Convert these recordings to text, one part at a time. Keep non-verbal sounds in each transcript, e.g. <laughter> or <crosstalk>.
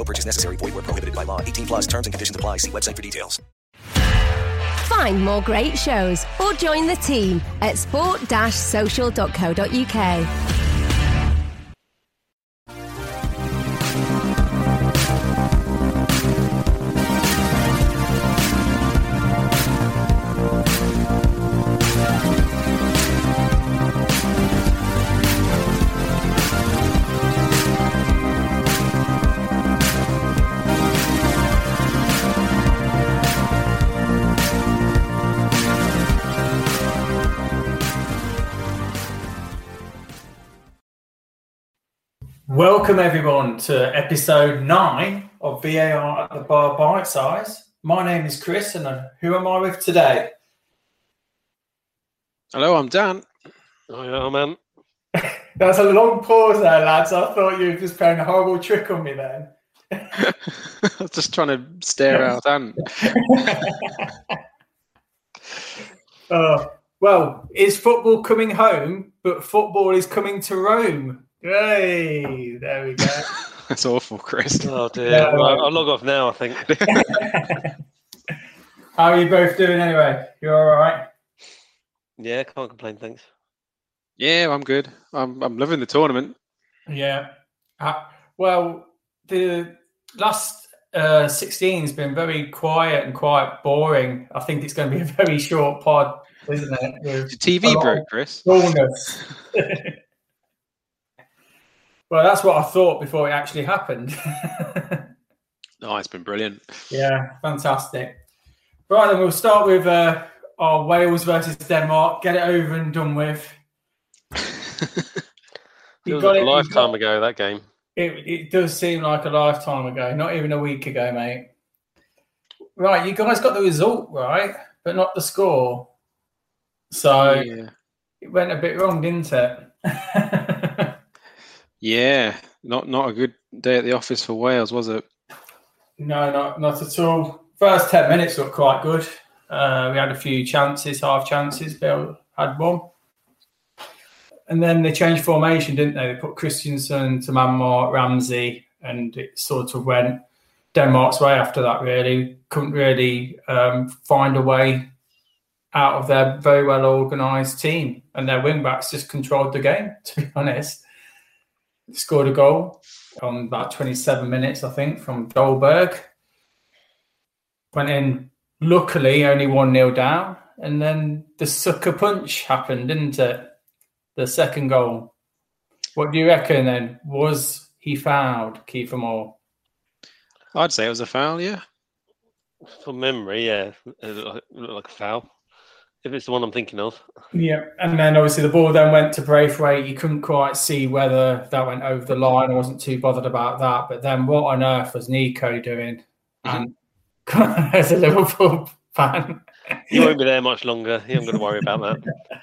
No purchase necessary. Void were prohibited by law. 18 plus. Terms and conditions apply. See website for details. Find more great shows or join the team at sport-social.co.uk. Welcome everyone to episode nine of VAR at the Bar Bite Size. My name is Chris, and uh, who am I with today? Hello, I'm Dan. Oh, yeah, man. <laughs> That's a long pause there, lads. I thought you were just playing a horrible trick on me then. <laughs> I was just trying to stare out Dan. <laughs> Uh, well, is football coming home? But football is coming to Rome. Hey, there we go. <laughs> That's awful, Chris. Oh dear. Yeah, Well. I'll log off now, I think. <laughs> How are you both doing anyway? You're all right? yeah, can't complain, thanks. Yeah, I'm good. I'm I'm loving the tournament. Yeah. Uh, well, the last uh, 16 has been very quiet and quite boring. I think it's going to be a very short pod, isn't it? With The TV broke, of Chris. <laughs> well, that's what I thought before it actually happened. <laughs> Oh, it's been brilliant. yeah, fantastic. Right, then we'll start with uh, our Wales versus Denmark. Get it over and done with. <laughs> It was a it- lifetime got- ago, that game. It, it does seem like a lifetime ago, not even a week ago, mate. Right, you guys got the result right, but not the score. So yeah. it went a bit wrong, didn't it? <laughs> yeah, not not a good day at the office for Wales, was it? no, not not at all. First ten minutes looked quite good. Uh, we had a few chances, half chances. Bill had one, and then they changed formation, didn't they? They put Christensen to Manmart, Ramsey, and it sort of went Denmark's way after that. Really, couldn't really um, find a way out of their very well organised team, and their wing backs just controlled the game. <laughs> To be honest, scored a goal on about 27 minutes, I think, from Dolberg. Went in, luckily, only 1 0 down. And then the sucker punch happened, didn't it? The second goal. What do you reckon then? Was he fouled, Kiefer Moore? I'd say it was a foul. Yeah. From memory, yeah, it looked like, it looked like a foul. If it's the one I'm thinking of. Yeah, and then obviously the ball then went to Braithwaite. You couldn't quite see whether that went over the line. I wasn't too bothered about that. But then what on earth was Neco doing? Mm-hmm. And <laughs> as a Liverpool fan, You won't be there much longer. You haven't got to worry about that. <laughs>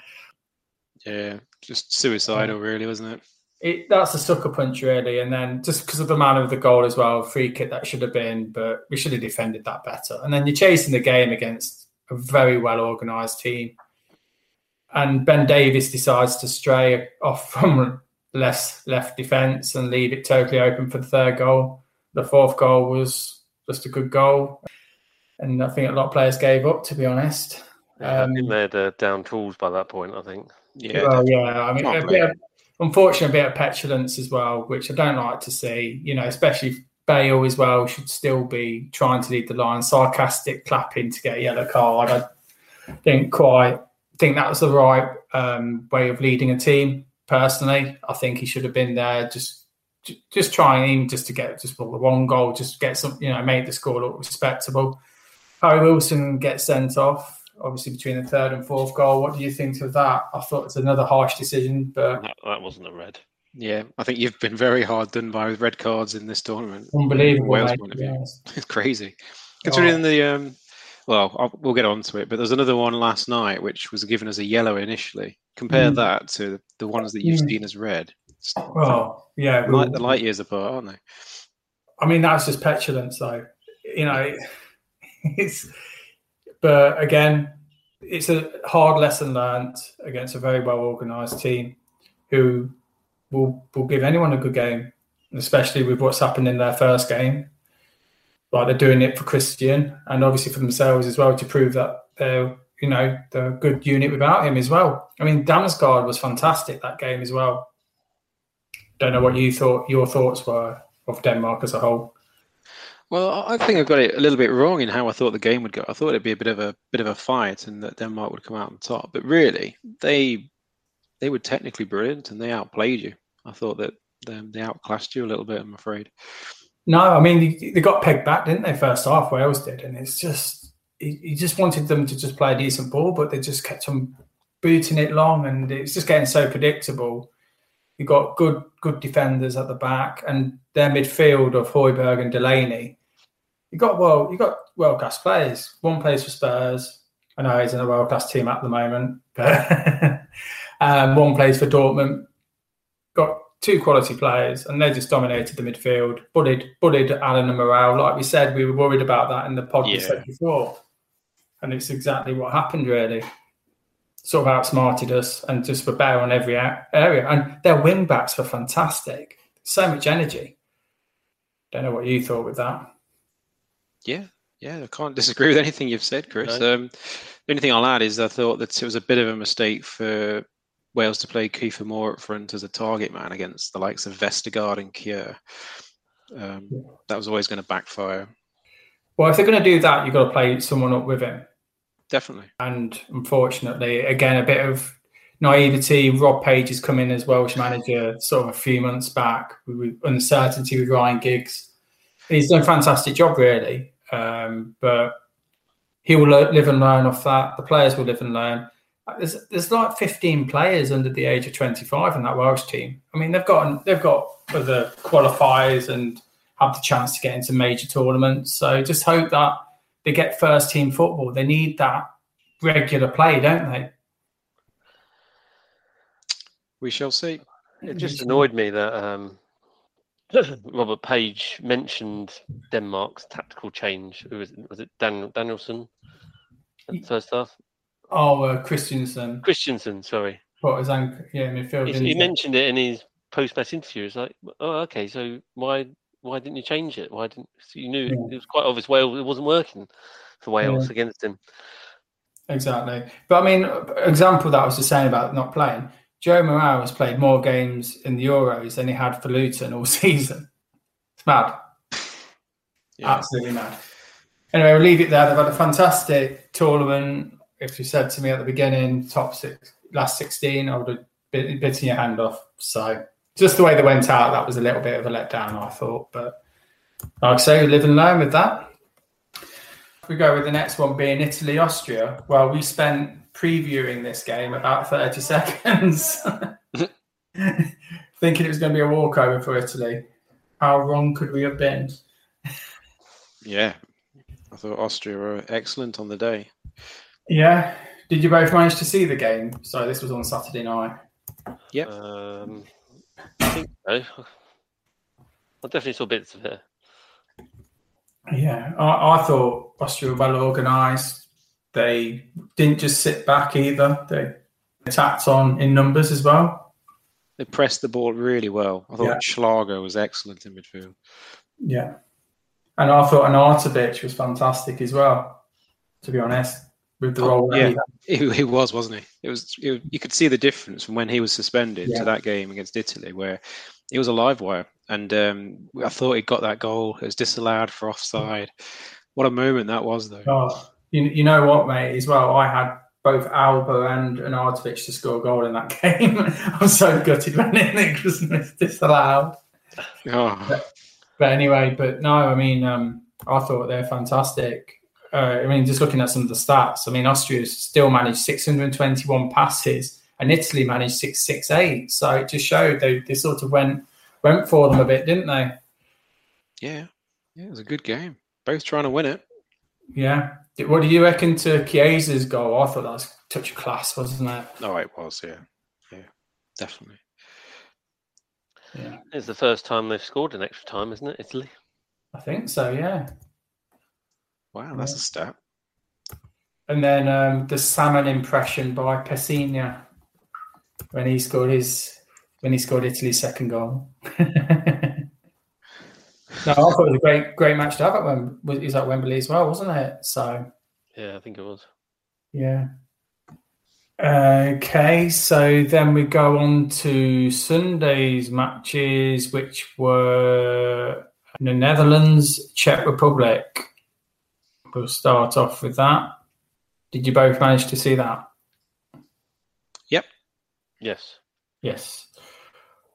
Yeah, just suicidal, really, wasn't it? it, that's a sucker punch, really. And then just because of the manner of the goal as well, free kick that should have been, but we should have defended that better. And then you're chasing the game against a very well organised team. And Ben Davies decides to stray off from less left defence and leave it totally open for the third goal. The fourth goal was just a good goal. And I think a lot of players gave up, to be honest. Yeah, Um, I think they'd uh, down tools by that point. I think. Yeah, well, yeah. I mean, Can't a bit of, unfortunately, a bit of petulance as well, which I don't like to see. You know, especially Bale as well should still be trying to lead the line, sarcastic clapping to get a yellow card. I didn't quite think that was the right um, way of leading a team. Personally, I think he should have been there, just just trying just to get just the one goal, just get some, you know, make the score look respectable. Harry Wilson gets sent off, obviously between the third and fourth goal. What do you think of that? I thought it's another harsh decision, but That, that wasn't a red. Yeah, I think you've been very hard done by with red cards in this tournament. unbelievable. Wales mate, point of view. honest. It's crazy. Considering the um, well, I'll, we'll get on to it, but there's another one last night which was given as a yellow initially. Compare Mm. that to the ones that you've Mm. seen as red. It's Well, yeah, light, the light years apart, aren't they? I mean, that's just petulance, though. You know, <laughs> it's. But again, it's a hard lesson learnt against a very well organised team, who will will give anyone a good game, especially with what's happened in their first game. Like they're doing it for Christian and obviously for themselves as well to prove that they're you know they're a good unit without him as well. I mean, Damsgaard was fantastic that game as well. Don't know what you thought your thoughts were of Denmark as a whole. Well, I think I got it a little bit wrong in how I thought the game would go. I thought it'd be a bit of a bit of a fight and that Denmark would come out on top. But really, they they were technically brilliant and they outplayed you. I thought that they, they outclassed you a little bit. I'm afraid. No, I mean they, they got pegged back, didn't they? First half, Wales did, and it's just he, just wanted them to just play a decent ball, but they just kept on booting it long, and it's just getting so predictable. You got good good defenders at the back, and their midfield of Højbjerg and Delaney. You got well, you got world class players. One plays for Spurs. I know he's in a world class team at the moment, but <laughs> um, one plays for Dortmund. Got two quality players, and they just dominated the midfield. Bullied, bullied Allen and Morrell. Like we said, we were worried about that in the pod Yeah. said before, and it's exactly what happened. Really, sort of outsmarted us, and just were better on every area. And their wing backs were fantastic. So much energy. Don't know what you thought with that. Yeah, yeah, I can't <laughs> disagree with anything you've said, Chris. No. Um, the only thing I'll add is I thought that it was a bit of a mistake for Wales to play Kiefer Moore up front as a target man against the likes of Vestergaard and Kjær. Um, that was always going to backfire. Well, if they're going to do that, you've got to play someone up with him. Definitely. And unfortunately, again, a bit of naivety. Rob Page has come in as Welsh manager sort of a few months back with uncertainty with Ryan Giggs. He's done a fantastic job, really. Um, but he will live and learn off that. The players will live and learn. There's, there's like 15 players under the age of 25 in that Welsh team. I mean, they've got they've got other qualifiers and have the chance to get into major tournaments. So just hope that they get first team football. They need that regular play, don't they? We shall see. It just annoyed me that um, <coughs> Robert Page mentioned Denmark's tactical change. Who was it? Was it Dan, Danielson at the first half? Oh, uh, Christensen Christensen, sorry. ankle, yeah, midfield. He, didn't he he? mentioned it in his post-match interview. It's like, oh, okay, so why why didn't you change it? Why didn't so you knew Yeah. it was quite obvious Wales it wasn't working for Wales Yeah. against him. Exactly. But I mean, example that I was just saying about not playing. Joe Morrell has played more games in the Euros than he had for Luton all <laughs> season. It's mad. <laughs> Yeah. Absolutely mad. Anyway, we'll leave it there. They've had a fantastic tournament. If you said to me at the beginning, top six, last 16, I would have bit, bitten your hand off. So just the way they went out, that was a little bit of a letdown, I thought. But like I say, live and learn with that. We go with the next one being Italy Austria. Well, we spent previewing this game about 30 <laughs> seconds, <laughs> thinking it was going to be a walkover for Italy. How wrong could we have been? Yeah. I thought Austria were excellent on the day. Yeah. Did you both manage to see the game? So this was on Saturday night. Yep. Um, I think so. I definitely saw bits of it. Yeah, I, I thought Austria were well organised. They didn't just sit back either. They attacked on in numbers as well. They pressed the ball really well. I thought Yeah. Schlager was excellent in midfield. Yeah. And I thought Arnautovic was fantastic as well, to be honest, with the role. Oh, yeah, he he, he was, wasn't he? It was. It, you could see the difference from when he was suspended Yeah. to that game against Italy, where he was a live wire, and um, I thought he got that goal. It was disallowed for offside. What a moment that was, though. Oh, you, you know what, mate, as well, I had both Alaba and Arnautovic to score a goal in that <laughs> game. I was so gutted when it was <laughs> disallowed. Oh, But anyway, but no, I mean, um, I thought they're fantastic. Uh, I mean, just looking at some of the stats, I mean, Austria still managed 621 passes, and Italy managed 668. So it just showed they, they sort of went went for them a bit, didn't they? yeah, yeah. It was a good game. Both trying to win it. Yeah. What do you reckon to Chiesa's goal? I thought that was a touch of class, wasn't it? Oh, it was. Yeah, yeah, definitely. Yeah, It's the first time they've scored in extra time, isn't it, Italy? I think so. Yeah. Wow, that's a step. And then um, the salmon impression by Pessina when he scored his when he scored Italy's second goal. <laughs> no, I thought it was a great great match to have at Wembley. It was at Wembley as well, wasn't it? So Yeah, I think it was. yeah. Okay, so then we go on to Sunday's matches, which were the Netherlands, Czech Republic. We'll start off with that. Did you both manage to see that? Yep. Yes. Yes.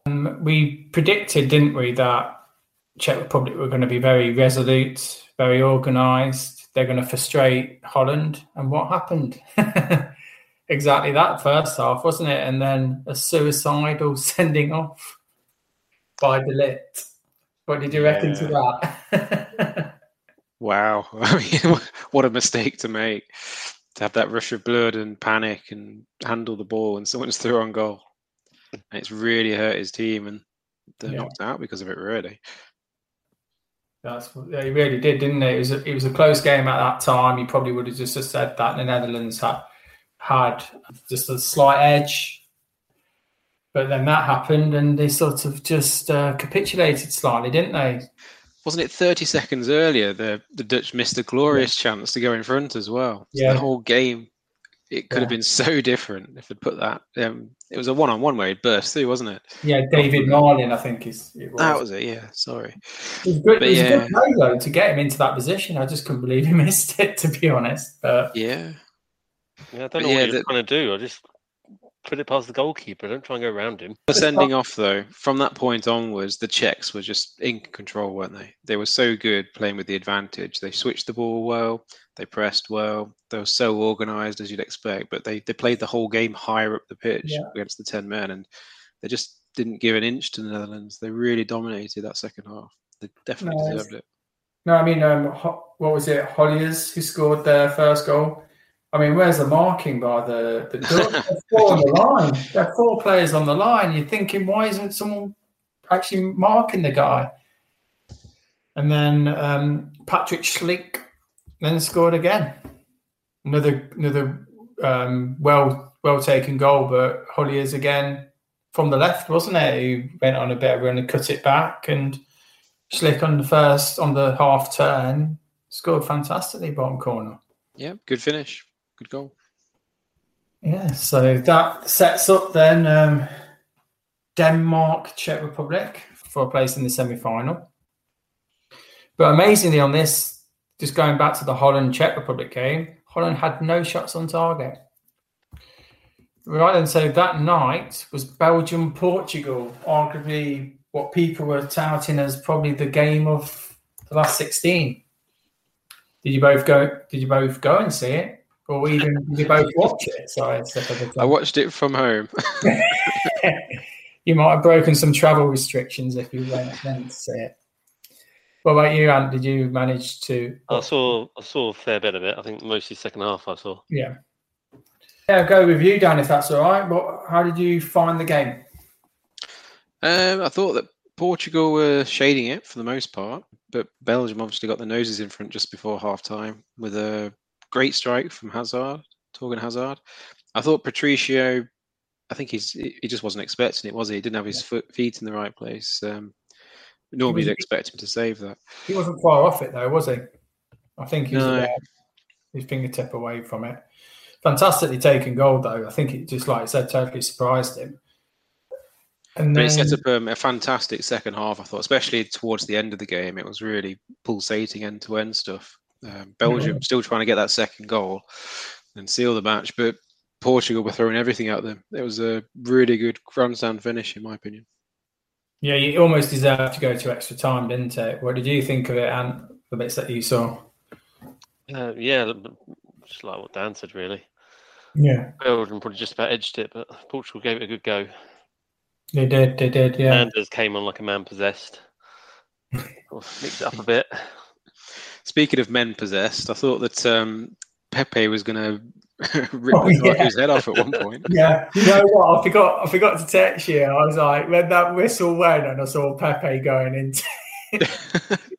Um, we predicted, didn't we, that Czech Republic were going to be very resolute, very organised. They're going to frustrate Holland. And what happened? <laughs> exactly that first half, wasn't it? And then a suicidal <laughs> sending off by De Ligt. What did you reckon to that? <laughs> Wow. <laughs> I mean, <laughs> what a mistake to make. To have that rush of blood and panic and handle the ball and someone's through on goal. And it's really hurt his team and they're Yeah. knocked out because of it really. That's what they really did, didn't they? It was a, it was a close game at that time. You probably would have just said that the Netherlands had had just a slight edge, but then that happened, and they sort of just uh, capitulated slightly, didn't they? Wasn't it 30 seconds earlier the, the Dutch missed a glorious chance to go in front as well? So Yeah. The whole game, it could have been so <laughs> different if they'd put that. Um, it was a one on one where he burst through, wasn't it? Yeah, David Marlin, I think is it was. That was it, yeah. Sorry. It was good, But it was a good play though to get him into that position. I just couldn't believe he <laughs> missed it, to be honest. But Yeah. Yeah, I don't But know yeah, what you're the- trying to do. I just put it past the goalkeeper. Don't try and go around him. The sending off, though, from that point onwards, the Czechs were just in control, weren't they? They were so good playing with the advantage. They switched the ball well, they pressed well, they were so organised as you'd expect, but they, they played the whole game higher up the pitch Yeah. against the 10 men, and they just didn't give an inch to the Netherlands. They really dominated that second half. They definitely No, deserved it. No, I mean, um, Ho- what was it? Holliers who scored their first goal. I mean, where's the marking by the the Dutch? There's four on the <laughs> line. There are four players on the line. You're thinking, why isn't someone actually marking the guy? And then um, Patrik Schick then scored again. Another another um, well well taken goal, but Holliers again from the left, wasn't it? He went on a bit of a run and cut it back and. Schick on the first on the half turn scored fantastically bottom corner. Yeah, good finish. Good goal. Yeah, so that sets up then um, Denmark, Czech Republic for a place in the semi final. But amazingly, on this, just going back to the Holland Czech Republic game, Holland had no shots on target. Right, and so that night was Belgium Portugal, arguably what people were touting as probably the game of the last sixteen. Did you both go? Did you both go and see it, or even did you both <laughs> watch it? Sorry, instead of the- I watched it from home. <laughs> <laughs> you might have broken some travel restrictions if you went then to see it. What about you, Ant? Did you manage to? I saw I saw a fair bit of it. I think mostly second half. I saw. Yeah. Yeah, I'll go with you, Dan, if that's all right. What? How did you find the game? Um, I thought that Portugal were shading it for the most part, but Belgium obviously got the noses in front just before half time with a great strike from Hazard, Thorgan Hazard. I thought Patricio, I think he's he just wasn't expecting it, was he? He didn't have his foot, feet in the right place. Um, normally, you'd expect him to save that. He wasn't far off it though, was he? I think he was No. about his fingertip away from it. Fantastically taken goal though. I think it just like I said, totally surprised him. And then, it set up um, a fantastic second half, I thought, especially towards the end of the game. It was really pulsating end to end stuff. Um, Belgium still trying to get that second goal and seal the match, but Portugal were throwing everything at them. It was a really good grandstand finish, in my opinion. yeah, you almost deserved to go to extra time, didn't it? What did you think of it and the bits that you saw? Uh, yeah, just like what Dan said, really. Yeah, Belgium probably just about edged it, but Portugal gave it a good go. they did. They did. Yeah. Anders came on like a man possessed. <laughs> Mix it up a bit. Speaking of men possessed, I thought that um, Pepe was going <laughs> to rip Oh, yeah. his head off at one point. <laughs> Yeah, you know what? I forgot. I forgot to text you. I was like, when that whistle went, and I saw Pepe going into, <laughs>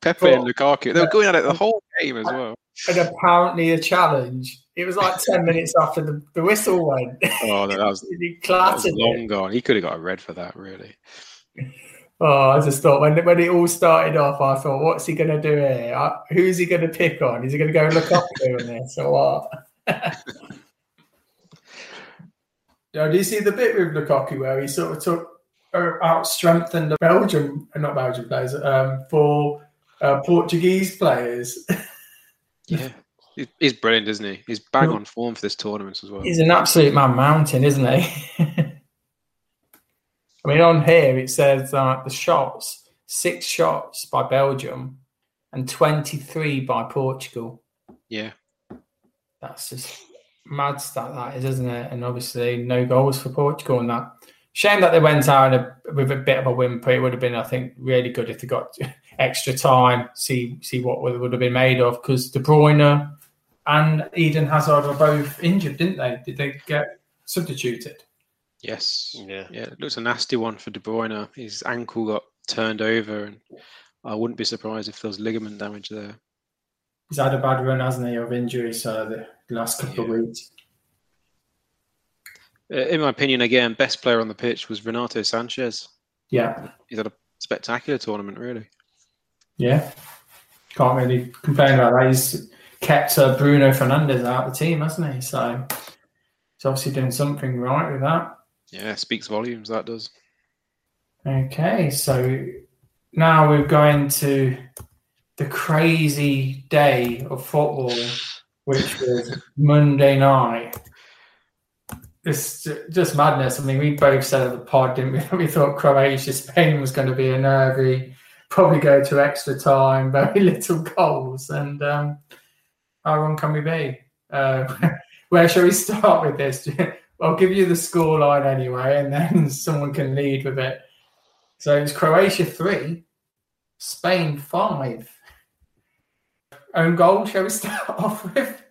Pepe and Lukaku, they were going at it the whole game as well. and apparently a challenge. It was like ten minutes after the, the whistle went. Oh, no, that was, that was clattered it. long gone. He could have got a red for that, really. Oh, I just thought when when it all started off, I thought, what's he going to do here? Uh, Who's he going to pick on? Is he going to go and look up to on this or what? <laughs> Yeah, do you see the bit with Lukaku where he sort of took uh, out strengthened the Belgium, uh, not Belgian players, um, for uh, Portuguese players? <laughs> Yeah. He's, he's brilliant, isn't he? He's bang on form for this tournament as well. He's an absolute man mountain, isn't he? <laughs> I mean, on here it says uh, the shots six shots by Belgium and 23 by Portugal. Yeah. That's just mad stat, that is, isn't it? And obviously, no goals for Portugal in that. Shame that they went out a, with a bit of a whimper. It would have been, I think, really good if they got <laughs> extra time, see see what would would have been made of. Because De Bruyne and Eden Hazard were both injured, didn't they? Did they get substituted? Yes. Yeah. Yeah. It looks a nasty one for De Bruyne. His ankle got turned over, and I wouldn't be surprised if there was ligament damage there. He's had a bad run, hasn't he, of injuries so the last couple of weeks. Uh, In my opinion, again, best player on the pitch was Renato Sanches. Yeah, He's had a spectacular tournament, really. yeah. Can't really complain about that. He's kept uh, Bruno Fernandes out of the team, hasn't he? So he's obviously doing something right with that. Yeah, speaks volumes. That does. Okay, so now we're going to the crazy day of football, which was Monday night. It's just madness. I mean, we both said at the pod, didn't we? <laughs> We thought Croatia, Spain was going to be a nervy, probably go to extra time, <laughs> very little goals. And um, how wrong can we be? Uh, <laughs> where shall we start with this? I'll give you the score line anyway, and then <laughs> someone can lead with it. So it's Croatia three, Spain five. Own goal, shall we <laughs> start off with?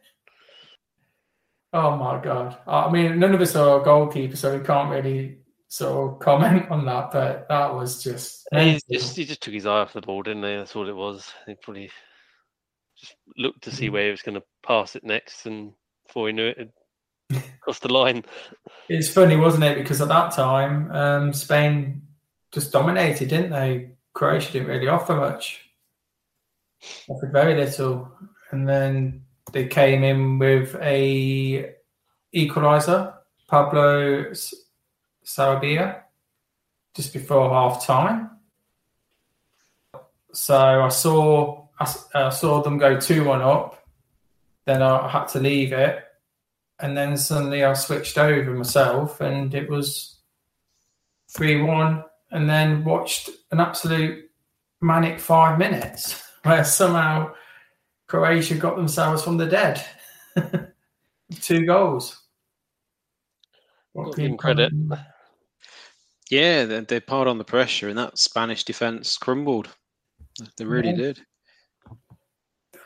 Oh my god! I mean, none of us are a goalkeeper, so we can't really sort of comment on that. But that was just He just he just took his eye off the ball, didn't he? That's all it was. He probably just looked to see mm. where he was going to pass it next, and before he knew it, it crossed the line. It's funny, wasn't it? Because at that time, um, Spain just dominated, didn't they? Croatia didn't really offer much, offered very little, and then they came in with a equaliser, Pablo Sarabia, just before half time. So I saw I, I saw them go two one up. Then I had to leave it, and then suddenly I switched over myself, and it was three one, and then watched an absolute manic five minutes <laughs> where somehow Croatia got themselves from the dead. <laughs> Two goals. What Got can credit. Yeah, they, they piled on the pressure, and that Spanish defence crumbled. They really Yeah. did.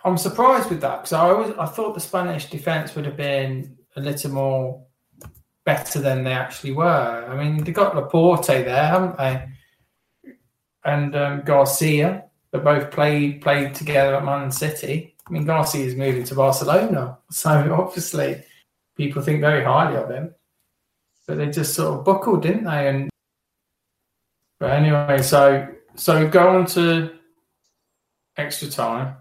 I'm surprised with that because I always I thought the Spanish defense would have been a little more better than they actually were. I mean, they got Laporte there, haven't they? and um, Garcia. They both played played together at Man City. I mean, Garcia is moving to Barcelona, <laughs> so obviously people think very highly of him. But they just sort of buckled, didn't they? And but anyway, so so go on to extra time.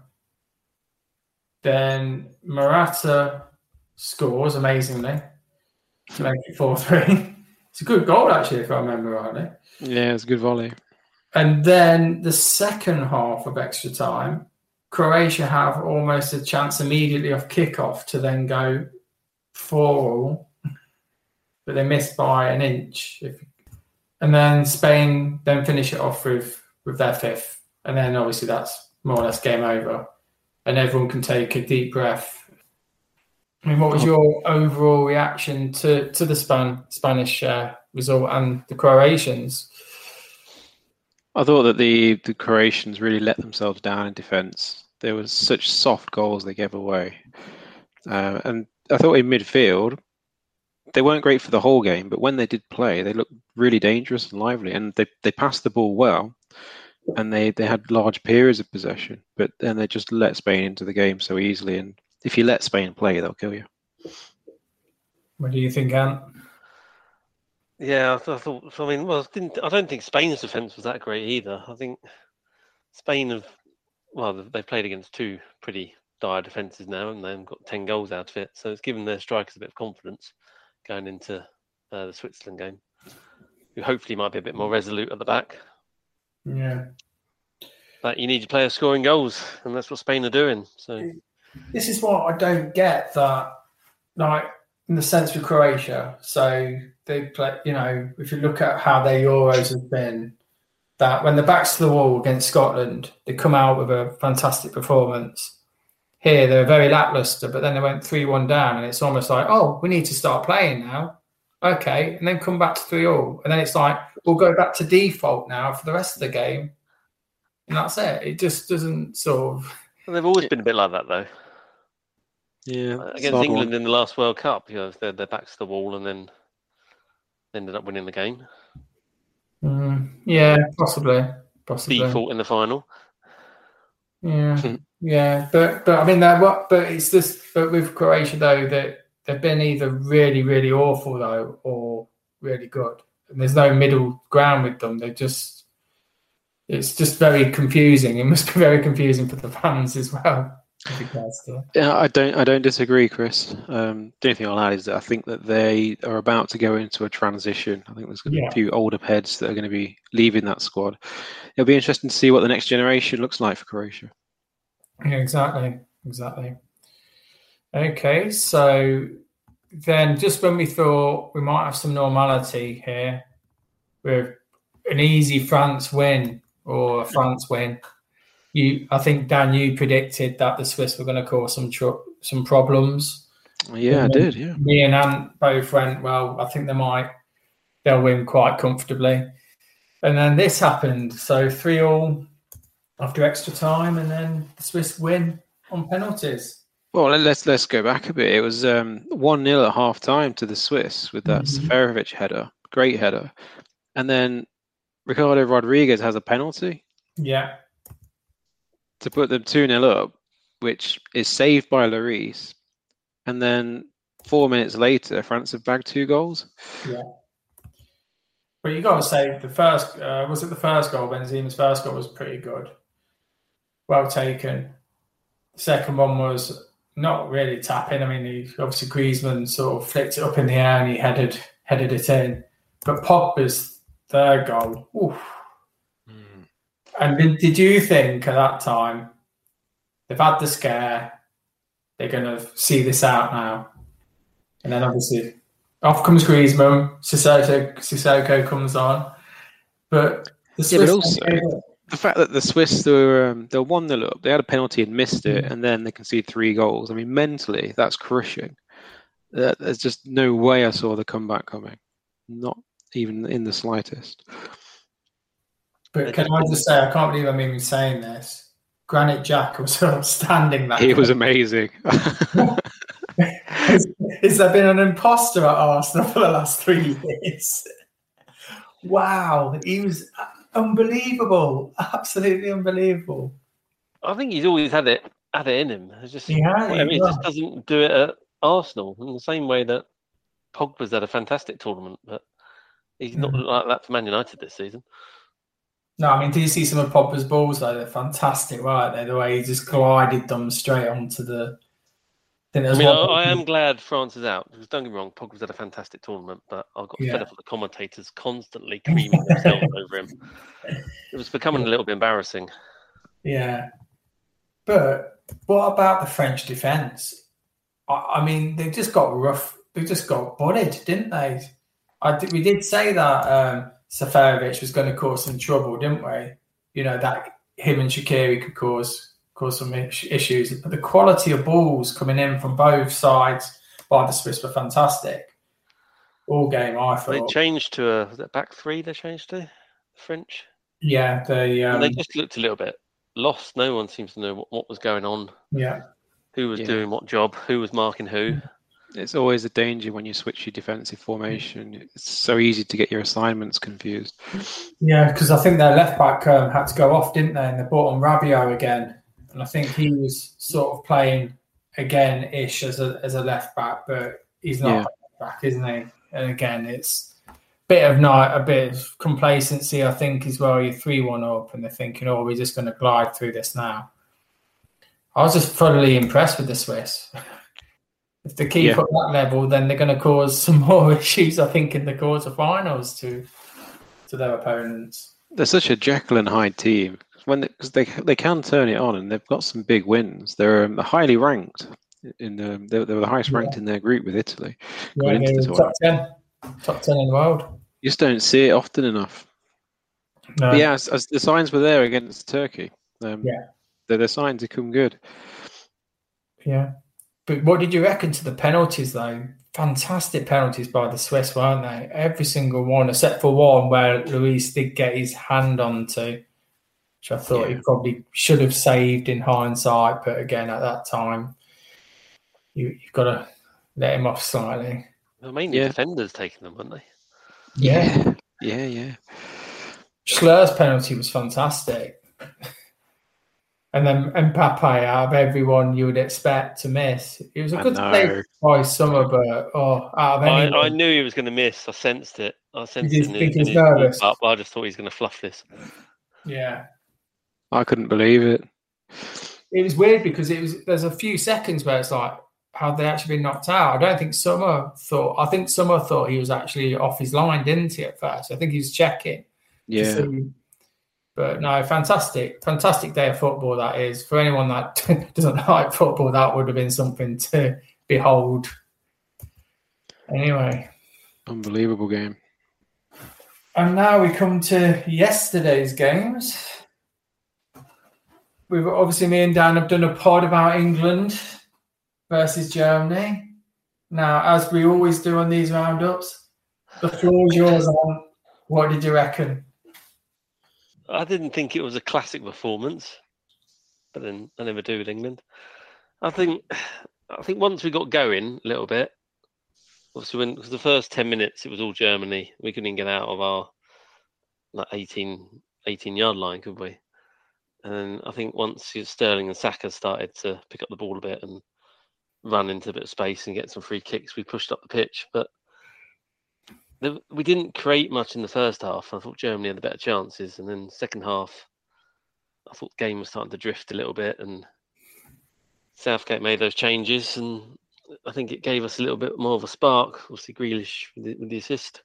Then Morata scores amazingly to make it 4 3. <laughs> It's a good goal, actually, if I remember rightly. Yeah, it's a good volley. And then the second half of extra time, Croatia have almost a chance immediately off kickoff to then go 4 all, <laughs> but they missed by an inch. If, and then Spain then finish it off with, with their fifth. And then obviously that's more or less game over. And everyone can take a deep breath I mean, what was your overall reaction to, to the Span, Spanish uh, result and the Croatians? I thought that the, the Croatians really let themselves down in defence. There was such soft goals they gave away. Uh, and I thought in midfield, they weren't great for the whole game, but when they did play, they looked really dangerous and lively. And they, they passed the ball well and they, they had large periods of possession, but then they just let Spain into the game so easily. And if you let Spain play, they'll kill you. What do you think, Ant? Yeah, I, th- I thought. I mean, well, I didn't, I don't think Spain's defence was that great either. I think Spain have, well, they've played against two pretty dire defences now, and they've got ten goals out of it. So it's given their strikers a bit of confidence going into uh, the Switzerland game, who hopefully might be a bit more resolute at the back. Yeah. But you need to play scoring goals, and that's what Spain are doing. So this is what I don't get that, like in the sense with Croatia. So they play, you know, if you look at how their Euros have been, that when the backs to the wall against Scotland, they come out with a fantastic performance. Here they're very lackluster, but then they went three one down, and it's almost like, oh, we need to start playing now. Okay, and then come back to three all, and then it's like we'll go back to default now for the rest of the game, and that's it. It just doesn't sort of. Well, they've always been a bit like that, though. Yeah, Uh, against England in the last World Cup, you know, their their backs to the wall, and then ended up winning the game. Mm, yeah, possibly, possibly. Default in the final. Yeah, <laughs> yeah, but but I mean that. What? But it's this. But with Croatia though, that they've been either really really awful though, or really good, and there's no middle ground with them. They're just. It's just very confusing. It must be very confusing for the fans as well. with regards to- Yeah, I don't. I don't disagree, Chris. Um, the only thing I'll add is that I think that they are about to go into a transition. I think there's going to be Yeah. a few older heads that are going to be leaving that squad. It'll be interesting to see what the next generation looks like for Croatia. Yeah, exactly, exactly. Okay, so then just when we thought we might have some normality here with an easy France win or a France win, you, I think Dan, you predicted that the Swiss were going to cause some tr- some problems. Yeah, I did. Yeah. Me and Ant both went, well, I think they might, they'll win quite comfortably. And then this happened. So 3 all after extra time, and then the Swiss win on penalties. Well, let- let's let's go back a bit. It was um, one 0 at half time to the Swiss with that Mhm. Seferovic header, great header, and then Ricardo Rodriguez has a penalty Yeah. to put them two 0 up, which is saved by Lloris, and then four minutes later, France have bagged two goals. Yeah. But you got to say the first uh, was it the first goal? Benzema's first goal was pretty good, well taken. The second one was not really tapping. I mean, he, obviously Griezmann sort of flicked it up in the air and he headed headed it in. But Pogba's third goal, oof. Hmm. And did, did you think at that time they've had the scare? They're going to see this out now, and then obviously off comes Griezmann, Sissoko, Sissoko comes on, but the Yeah, but also- The fact that the Swiss they were um, they were one 0 up, they had a penalty and missed it, and then they conceded three goals. I mean, mentally, that's crushing. Uh, there's just no way I saw the comeback coming, not even in the slightest. But can I just say, I can't believe I'm even saying this. Granit Xhaka was <laughs> outstanding that He was amazing. has, <laughs> has there been an imposter at Arsenal for the last three years? <laughs> Wow, he was unbelievable, <laughs> absolutely unbelievable. I think he's always had it had it in him. It's just I mean, he just doesn't do it at Arsenal in the same way that Pogba's had a fantastic tournament, but he's not Mhm. like that for Man United this season. No, I mean, did you see some of Pogba's balls though? They're fantastic, right? They're the way he just glided them straight onto the. I, think I there's mean, I, I am glad France is out because don't get me wrong, Pogba's had a fantastic tournament, but I got Yeah. fed up with the commentators constantly creaming themselves over him. It was becoming a little bit embarrassing. Yeah. But what about the French defence? I, I mean, they just got rough. They just got butted, didn't they? I did, we did say that um, Seferovic was going to cause some trouble, didn't we? You know that him and Shaqiri could cause cause some issues. But the quality of balls coming in from both sides by the Swiss were fantastic. All game, I thought. They changed to a was it back three. They changed to French. yeah, they. Um, and they just looked a little bit lost. No one seems to know what, what was going on, yeah. who was Yeah. doing what job, who was marking who. It's always a danger when you switch your defensive formation. It's so easy to get your assignments confused. Yeah, because I think their left back um, had to go off, didn't they? And they brought on Rabiot again, and I think he was sort of playing again ish as a as a left back, but he's not Yeah. a left back, isn't he? And again, it's a bit of night, a bit of complacency, I think, as well. You're three one up, and they're thinking, "Oh, we're just going to glide through this now." I was just thoroughly impressed with the Swiss. <laughs> If they keep Yeah. up that level, then they're going to cause <laughs> some more issues, I think, in the quarterfinals to to their opponents. They're such a Jekyll and Hyde team when because they, they can turn it on and they've got some big wins. They're um, highly ranked in the they, they were the highest ranked in their group with Italy Yeah, going into the top ten, top ten in the world. You just don't see it often enough. No. Yeah, as, as the signs were there against Turkey. Um, Yeah. the, the signs have come good. Yeah. But what did you reckon to the penalties, though? Fantastic penalties by the Swiss, weren't they? Every single one, except for one where Lloris did get his hand onto, which I thought he probably should have saved in hindsight. But again, at that time, you, you've got to let him off slightly. Well, mainly Yeah. defenders taking them, weren't they? Yeah. Yeah, yeah. Schlur's penalty was fantastic. And then Mbappe, out of everyone you would expect to miss, it was a good know. save by Sommer, but oh, out of I, anyone, I knew he was going to miss. I sensed it. I sensed did it. in think his- he was in his walk nervous? Up. I just thought he was going to fluff this. yeah, I couldn't believe it. it was weird because it was. There's a few seconds where it's like, had they actually been knocked out? I don't think Sommer thought. I think Sommer thought he was actually off his line, didn't he? At first, I think he was checking. Yeah. But no, fantastic, fantastic day of football that is. For anyone that <laughs> doesn't like football, that would have been something to behold. Anyway, Unbelievable game. and now we come to yesterday's games. We've obviously me and Dan have done a pod about England versus Germany. Now, as we always do on these roundups, the floor is yours. On what did you reckon? I didn't think it was a classic performance, but then I never do with England. I think, I think once we got going a little bit, obviously when the first ten minutes it was all Germany, we couldn't get out of our like 18, 18 yard line, could we? And then I think once Sterling and Saka started to pick up the ball a bit and run into a bit of space and get some free kicks, we pushed up the pitch, but the, we didn't create much in the first half. I thought Germany had the better chances, and then second half, I thought the game was starting to drift a little bit, and Southgate made those changes, and I think it gave us a little bit more of a spark. Obviously, Grealish with the, with the assist.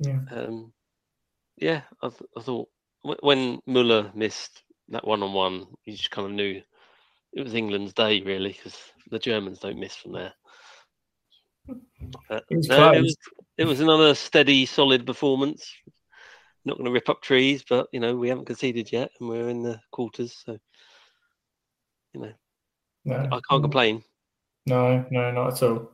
Yeah. Um, yeah, I, th- I thought when Muller missed that one-on-one, you just kind of knew it was England's day, really, because the Germans don't miss from there. But It was no, it was it was another steady, solid performance. Not going to rip up trees, but you know we haven't conceded yet, and we're in the quarters, so you know No. I can't complain. No, no, not at all.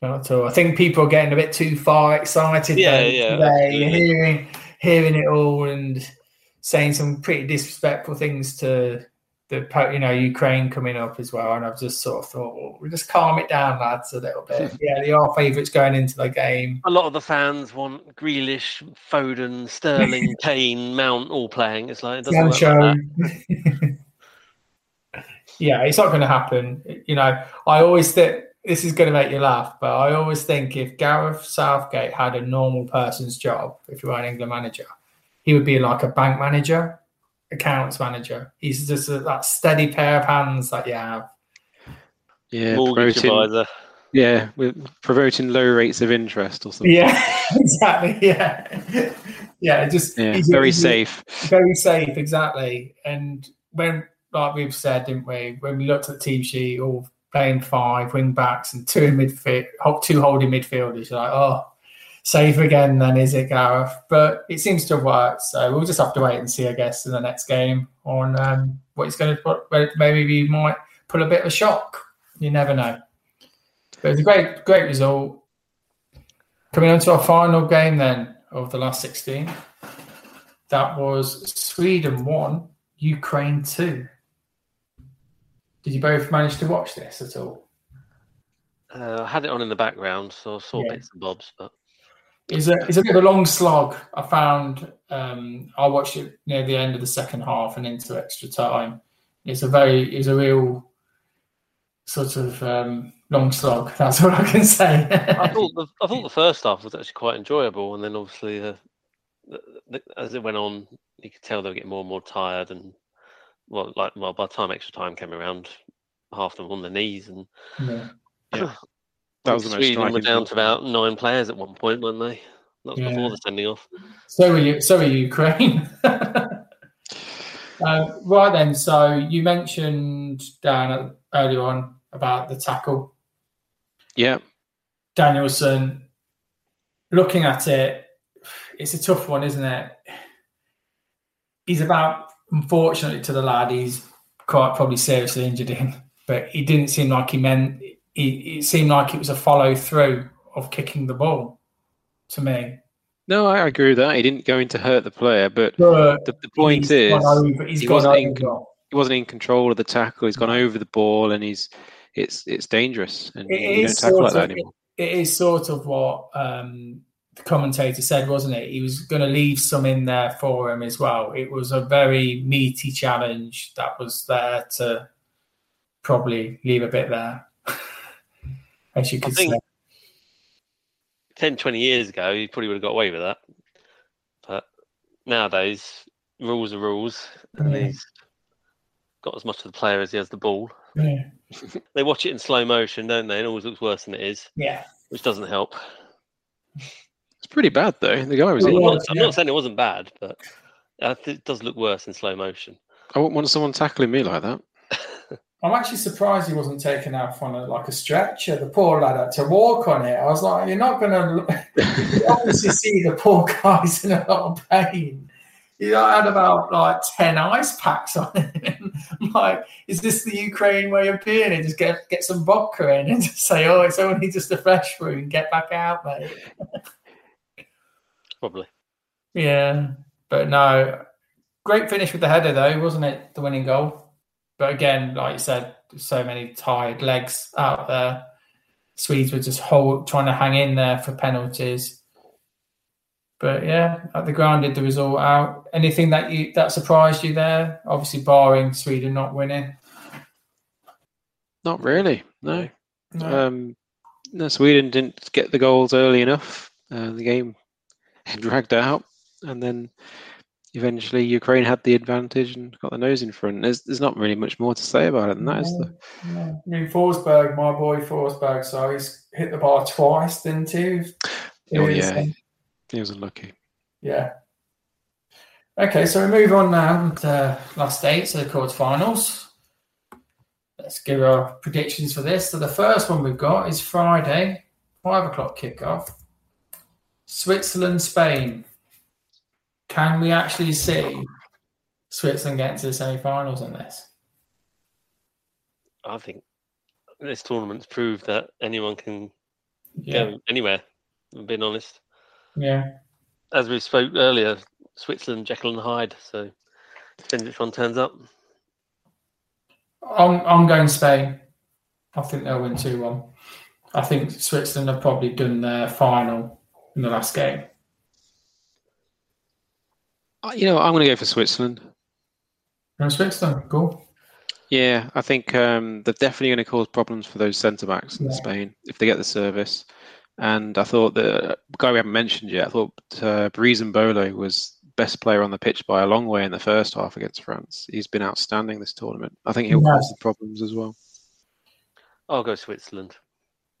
Not at all. I think people are getting a bit too far excited Yeah, though, yeah, today, hearing hearing it all and saying some pretty disrespectful things to the you know Ukraine coming up as well, and I've just sort of thought, well, we just calm it down, lads, a little bit. <laughs> yeah, they are favourites going into the game. A lot of the fans want Grealish, Foden, Sterling, <laughs> Kane, Mount all playing. It's like it doesn't work like Sancho. <laughs> yeah, it's not going to happen. You know, I always think this is going to make you laugh, but I always think if Gareth Southgate had a normal person's job, if you were an England manager, he would be like a bank manager, accounts manager. He's just a, that steady pair of hands that you have. Yeah, Mortgage promoting, advisor. yeah, with promoting low rates of interest or something. Yeah, <laughs> exactly. Yeah, yeah. Just Yeah, he's- very he's- safe. Very safe, exactly. And when, like we've said, didn't we? When we looked at the team sheet, all playing five wing backs and two in midfield, two holding midfielders, you're like, oh, safe again. Then is it Gareth? But it seems to have worked. So we'll just have to wait and see, I guess, in the next game on um, what he's going to put. Maybe we might pull a bit of a shock. You never know. But it's a great, great result. Coming on to our final game then of the last 16. That was Sweden 1, Ukraine 2. Did you both manage to watch this at all? Uh, I had it on in the background, so I saw Yeah. bits and bobs, but It's a, it's a bit of a long slog. I found um, I watched it near the end of the second half and into extra time. It's a very, it's a real sort of um, long slog. <laughs> That's what I can say. I thought the, I thought the first half was actually quite enjoyable, and then obviously uh, the, the, as it went on, you could tell they were getting more and more tired, and well, like well, by the time extra time came around, half them on their knees, and Yeah. <clears throat> Yeah. I That was think the most Sweden were down to about nine players at one point, weren't they? That was Yeah. before the sending off. So are you. So are you, Ukraine. <laughs> uh, right then. So you mentioned Dan earlier on about the tackle. Yeah, Danielson. Looking at it, it's a tough one, isn't it? He's about, unfortunately, to the lad, he's quite probably seriously injured him, but he didn't seem like he meant. He, it seemed like it was a follow through of kicking the ball to me. no, I agree with that. He didn't go in to hurt the player, but But the, the point he's is, over- he's he wasn't in he wasn't in control of the tackle. He's gone over the ball, and he's it's it's dangerous, and It you don't tackle like sort that of, anymore. it is sort of what um, the commentator said, wasn't it? He was going to leave some in there for him as well. It was a very meaty challenge that was there to probably leave a bit there, as you I could think say. 10, 20 years ago, you probably would have got away with that. But nowadays, rules are rules, and Yeah. he's got as much of the player as he has the ball. Yeah. <laughs> They watch it in slow motion, don't they? And it always looks worse than it is, yeah. which doesn't help. It's pretty bad though. The guy was Well, I'm in. well, not, I'm yeah. not saying it wasn't bad, but it does look worse in slow motion. I wouldn't want someone tackling me like that. I'm actually surprised he wasn't taken out on a, like a stretcher. The poor lad had to walk on it. I was like, you're not going <laughs> to. Obviously see the poor guy's in a lot of pain. You know, I had about like ten ice packs on him. <laughs> Like, is this the Ukraine way of being it? Just get get some vodka in and just say, oh, it's only just a fresh wound. Get back out, mate. <laughs> Probably. Yeah, but no, great finish with the header though, wasn't it? The winning goal. But again, like you said, so many tired legs out there. Swedes were just hold, trying to hang in there for penalties. But yeah, at the ground did the result out. Anything that you that surprised you there? Obviously, barring Sweden not winning. Not really. No. No. Um, no, Sweden didn't get the goals early enough. Uh, the game dragged out, and then eventually Ukraine had the advantage and got the nose in front. There's, there's not really much more to say about it than that, is there? No. I mean, Forsberg, my boy Forsberg, so he's hit the bar twice, didn't he? Oh, He was, yeah. um, He was unlucky. Yeah. Okay, so we move on now to last eight, so the quarterfinals. Let's give our predictions for this. So the first one we've got is Friday, five o'clock kickoff. Switzerland, Spain. Can we actually see Switzerland getting to the semi-finals in this? I think this tournament's proved that anyone can Yeah, go anywhere. I'm being honest. yeah, As we spoke earlier, Switzerland, Jekyll and Hyde. So depends which one turns up. I'm I'm going Spain. I think they'll win two one. I think Switzerland have probably done their final in the last game. Uh, You know, I'm going to go for Switzerland. And Switzerland, cool. Yeah, I think um, they're definitely going to cause problems for those centre backs in Yeah. Spain if they get the service. And I thought the guy we haven't mentioned yet, I thought uh, Breel Embolo was best player on the pitch by a long way in the first half against France. He's been outstanding this tournament. I think he'll Yeah. cause the problems as well. I'll go Switzerland. <laughs>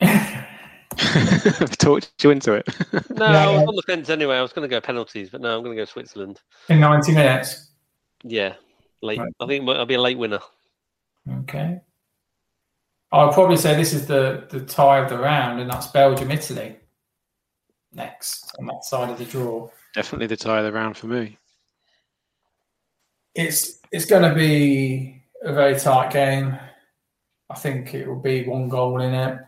I've <laughs> talked you into it. No, Yeah, I was yeah. on the fence anyway. I was going to go penalties, but no, I'm going to go Switzerland. In 90 minutes. Yeah, late. Right. I think I'll be a late winner. Okay. I'll probably say this is the, the tie of the round, and that's Belgium Italy next on that side of the draw. definitely the tie of the round for me. It's it's going to be a very tight game. I think it will be one goal in it,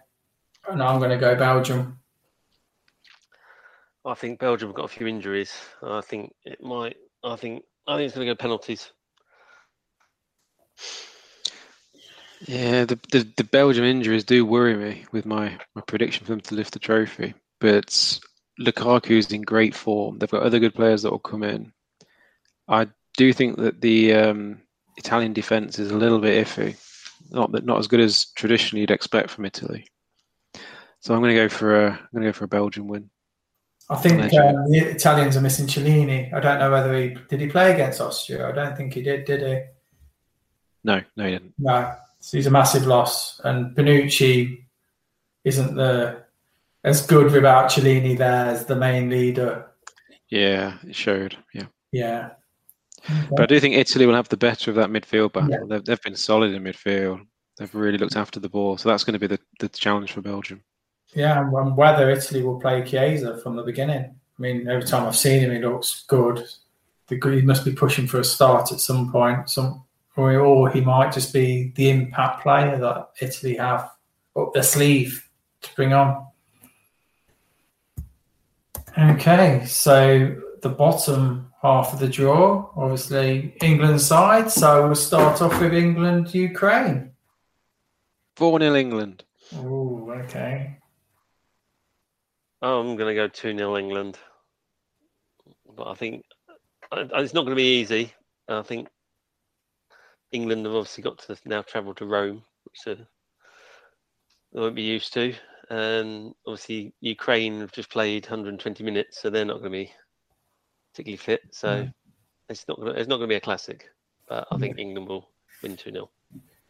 and I'm going to go Belgium. I think Belgium have got a few injuries. I think it might. I think. I think it's going to go penalties. Yeah, the, the the Belgium injuries do worry me with my, my prediction for them to lift the trophy. But Lukaku's in great form. They've got other good players that will come in. I do think that the um, Italian defense is a little bit iffy. Not that not as good as traditionally you'd expect from Italy. So I'm going to go for a I'm going to go for a Belgian win. I think um, the Italians are missing Chiellini. I don't know whether he did he play against Austria. I don't think he did. Did he? No, no, he didn't. No, so he's a massive loss. And Bonucci isn't the as good without Chiellini there as the main leader. Yeah, it showed. Yeah. Yeah. But I do think Italy will have the better of that midfield battle. Yeah. They've, they've been solid in midfield. They've really looked after the ball. So that's going to be the, the challenge for Belgium. Yeah, and- whether Italy will play Chiesa from the beginning. I mean, every time I've seen him, he looks good. He must be pushing for a start at some point. Some, or, or he might just be the impact player that Italy have up their sleeve to bring on. Okay, so the bottom half of the draw, obviously England side. So we'll start off with England Ukraine. 4 0 England. Oh, okay. I'm going to go 2 0 England. But I think it's not going to be easy. I think England have obviously got to now travel to Rome, which they won't be used to. And obviously, Ukraine have just played 120 minutes, so they're not going to be particularly fit. So mm. it's not gonna, it's not going to be a classic. But I think England will win 2 0.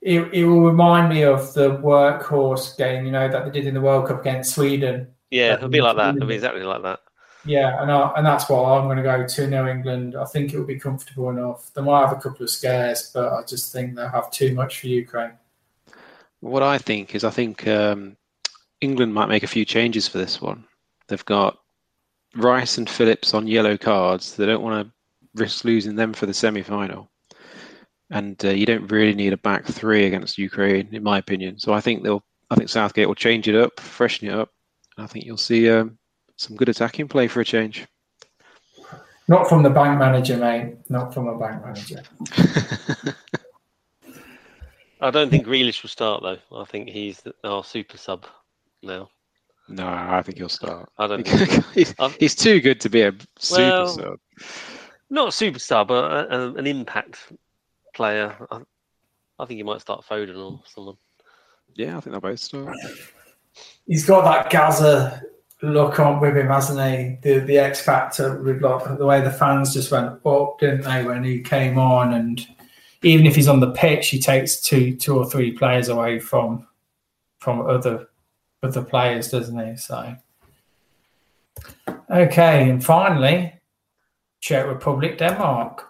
It, it will remind me of the workhorse game, you know, that they did in the World Cup against Sweden. Yeah, it'll be like that. It'll be <laughs> exactly like that. Yeah, and I, and that's why I'm going to go 2 0 England. I think it will be comfortable enough. They might have a couple of scares, but I just think they'll have too much for Ukraine. What I think is, I think um, England might make a few changes for this one. They've got Rice and Phillips on yellow cards. They don't want to risk losing them for the semi final. And uh, you don't really need a back three against Ukraine, in my opinion. So I think they'll, I think Southgate will change it up, freshen it up. And I think you'll see um, some good attacking play for a change. Not from the bank manager, mate. Not from a bank manager. <laughs> I don't think Grealish will start though. I think he's our super sub now. No, I think he'll start. I don't <laughs> think he's, he's too good to be a super Well, sub. not a super sub, but a, a, an impact player. I, I think he might start Foden or someone. Yeah, I think they'll both start. He's got that Gazza look on with him, hasn't he? The the X factor with like the way the fans just went up, didn't they, when he came on? And even if he's on the pitch, he takes two two or three players away from from other other players, doesn't he? So okay, and finally, Czech Republic, Denmark.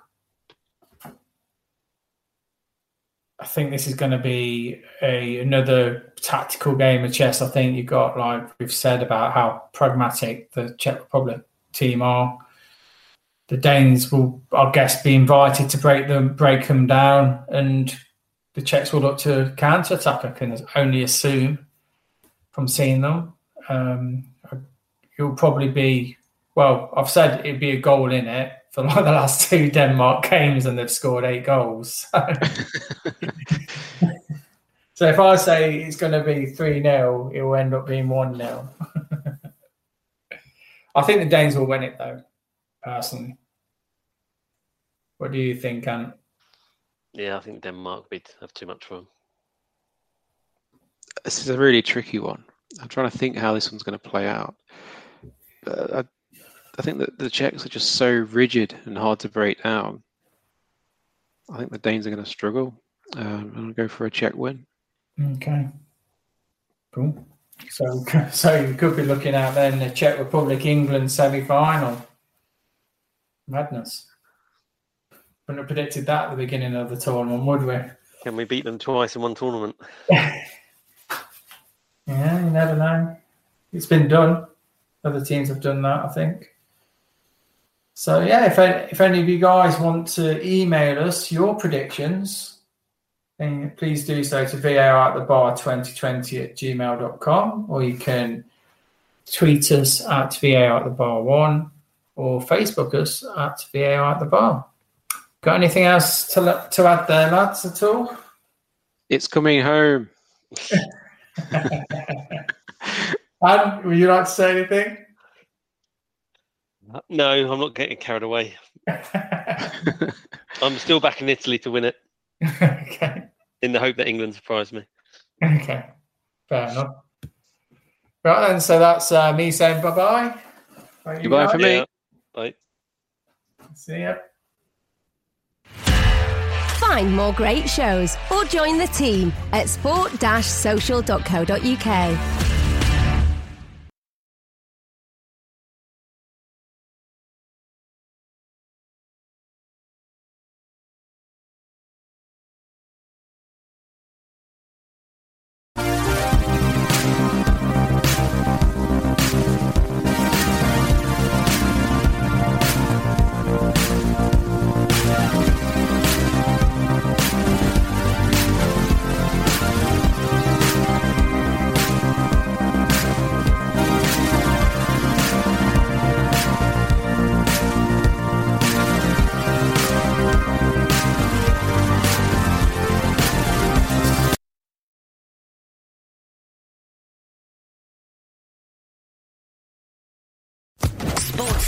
I think this is going to be a another tactical game of chess. I think you've got like we've said about how pragmatic the Czech Republic team are. The Danes will, I guess, be invited to break them, break them down, and the Czechs will look to counter attack. I can only assume from seeing them. Um, it'll probably be well. I've said it'd be a goal in it. For like the last two Denmark games and they've scored eight goals. <laughs> so if I say it's going to be 3 0, it will end up being 1 0. <laughs> I think the Danes will win it though, personally. What do you think, Ant? Yeah, I think Denmark would have too much for them. This is a really tricky one. I'm trying to think how this one's going to play out. Uh, I, I think that the Czechs are just so rigid and hard to break down. I think the Danes are going to struggle. Um, I'm going to go for a Czech win. Okay. Cool. So, <laughs> so you could be looking at then the Czech Republic England semi final. Madness. Wouldn't have predicted that at the beginning of the tournament, would we? Can we beat them twice in one tournament? <laughs> yeah, you never know. It's been done. Other teams have done that, I think. So yeah, if if any of you guys want to email us your predictions, then please do so to VAR at the bar 2020 at gmail.com or you can tweet us at VAR at the bar one or Facebook us at VAR at the bar. Got anything else to to add there, lads, at all? It's coming home. <laughs> <laughs> And would you like to say anything? No, I'm not getting carried away. <laughs> I'm still back in Italy to win it. okay. In the hope that England surprise me. Okay. Fair enough. Right then, so that's uh, me saying bye bye. Goodbye for me. Yeah. Bye. See ya. Find more great shows or join the team at sport-social.co.uk.